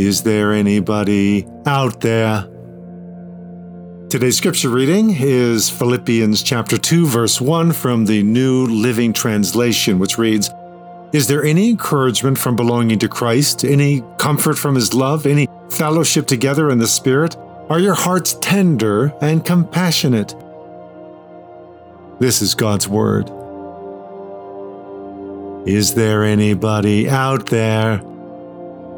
Is there anybody out there? Today's scripture reading is Philippians chapter 2 verse 1 from the New Living Translation which reads Is there any encouragement from belonging to Christ, any comfort from his love, any fellowship together in the Spirit? Are your hearts tender and compassionate? This is God's Word. Is there anybody out there?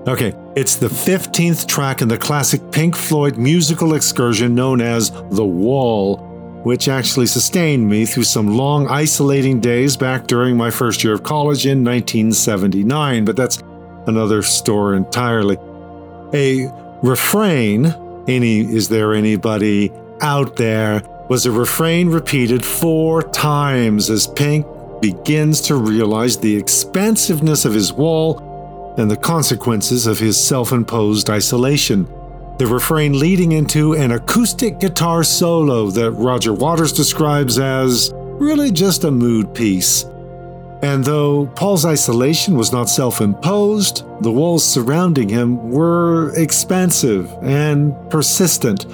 Okay, it's the 15th track in the classic Pink Floyd musical excursion known as The Wall, which actually sustained me through some long isolating days back during my first year of college in 1979, but that's another story entirely. A refrain, any is there anybody out there, was a refrain repeated four times as Pink begins to realize the expansiveness of his wall and the consequences of his self imposed isolation. The refrain leading into an acoustic guitar solo that Roger Waters describes as really just a mood piece. And though Paul's isolation was not self imposed, the walls surrounding him were expansive and persistent.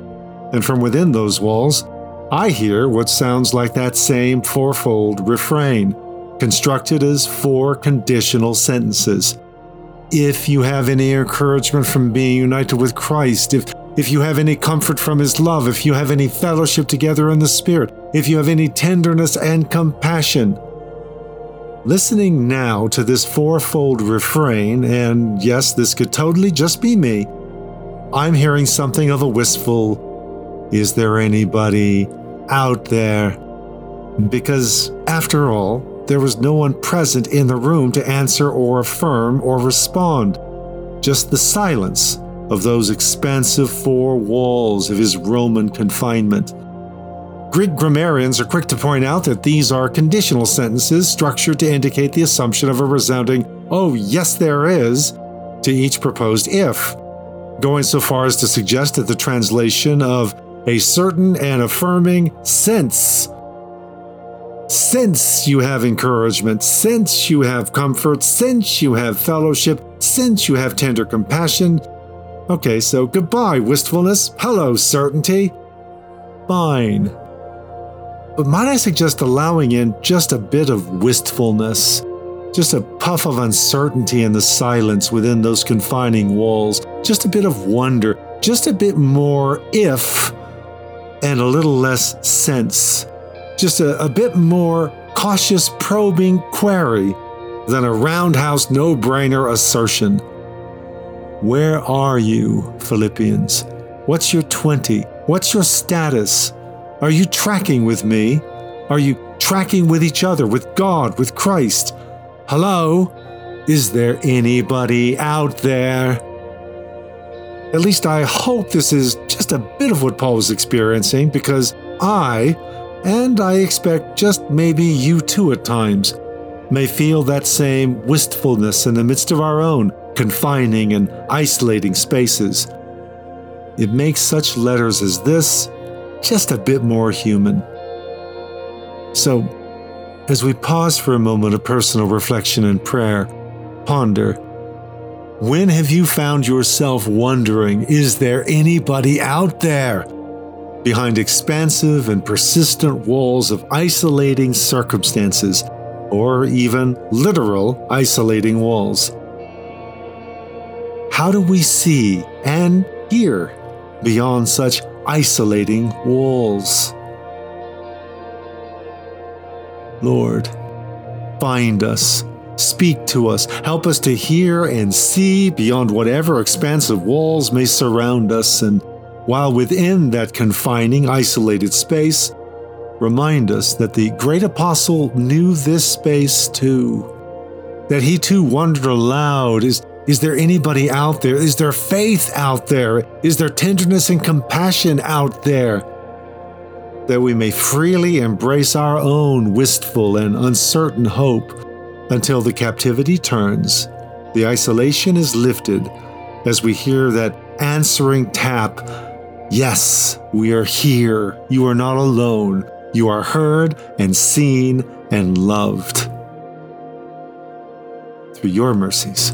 And from within those walls, I hear what sounds like that same fourfold refrain, constructed as four conditional sentences. If you have any encouragement from being united with Christ, if, if you have any comfort from His love, if you have any fellowship together in the Spirit, if you have any tenderness and compassion, Listening now to this fourfold refrain, and yes, this could totally just be me, I'm hearing something of a wistful, is there anybody out there? Because, after all, there was no one present in the room to answer or affirm or respond, just the silence of those expansive four walls of his Roman confinement. Greek grammarians are quick to point out that these are conditional sentences structured to indicate the assumption of a resounding, oh, yes, there is, to each proposed if, going so far as to suggest that the translation of a certain and affirming since. Since you have encouragement, since you have comfort, since you have fellowship, since you have tender compassion. Okay, so goodbye, wistfulness. Hello, certainty. Fine. But might I suggest allowing in just a bit of wistfulness, just a puff of uncertainty in the silence within those confining walls, just a bit of wonder, just a bit more if and a little less sense, just a, a bit more cautious probing query than a roundhouse no brainer assertion. Where are you, Philippians? What's your 20? What's your status? Are you tracking with me? Are you tracking with each other, with God, with Christ? Hello? Is there anybody out there? At least I hope this is just a bit of what Paul was experiencing because I, and I expect just maybe you too at times, may feel that same wistfulness in the midst of our own confining and isolating spaces. It makes such letters as this just a bit more human. So, as we pause for a moment of personal reflection and prayer, ponder when have you found yourself wondering, is there anybody out there? Behind expansive and persistent walls of isolating circumstances, or even literal isolating walls. How do we see and hear beyond such isolating walls. Lord, find us Speak to us. Help us to hear and see beyond whatever expansive walls may surround us. And while within that confining, isolated space, remind us that the great apostle knew this space too. That he too wondered aloud is, is there anybody out there? Is there faith out there? Is there tenderness and compassion out there? That we may freely embrace our own wistful and uncertain hope until the captivity turns, the isolation is lifted as we hear that answering tap Yes, we are here. You are not alone. You are heard and seen and loved. Through your mercies.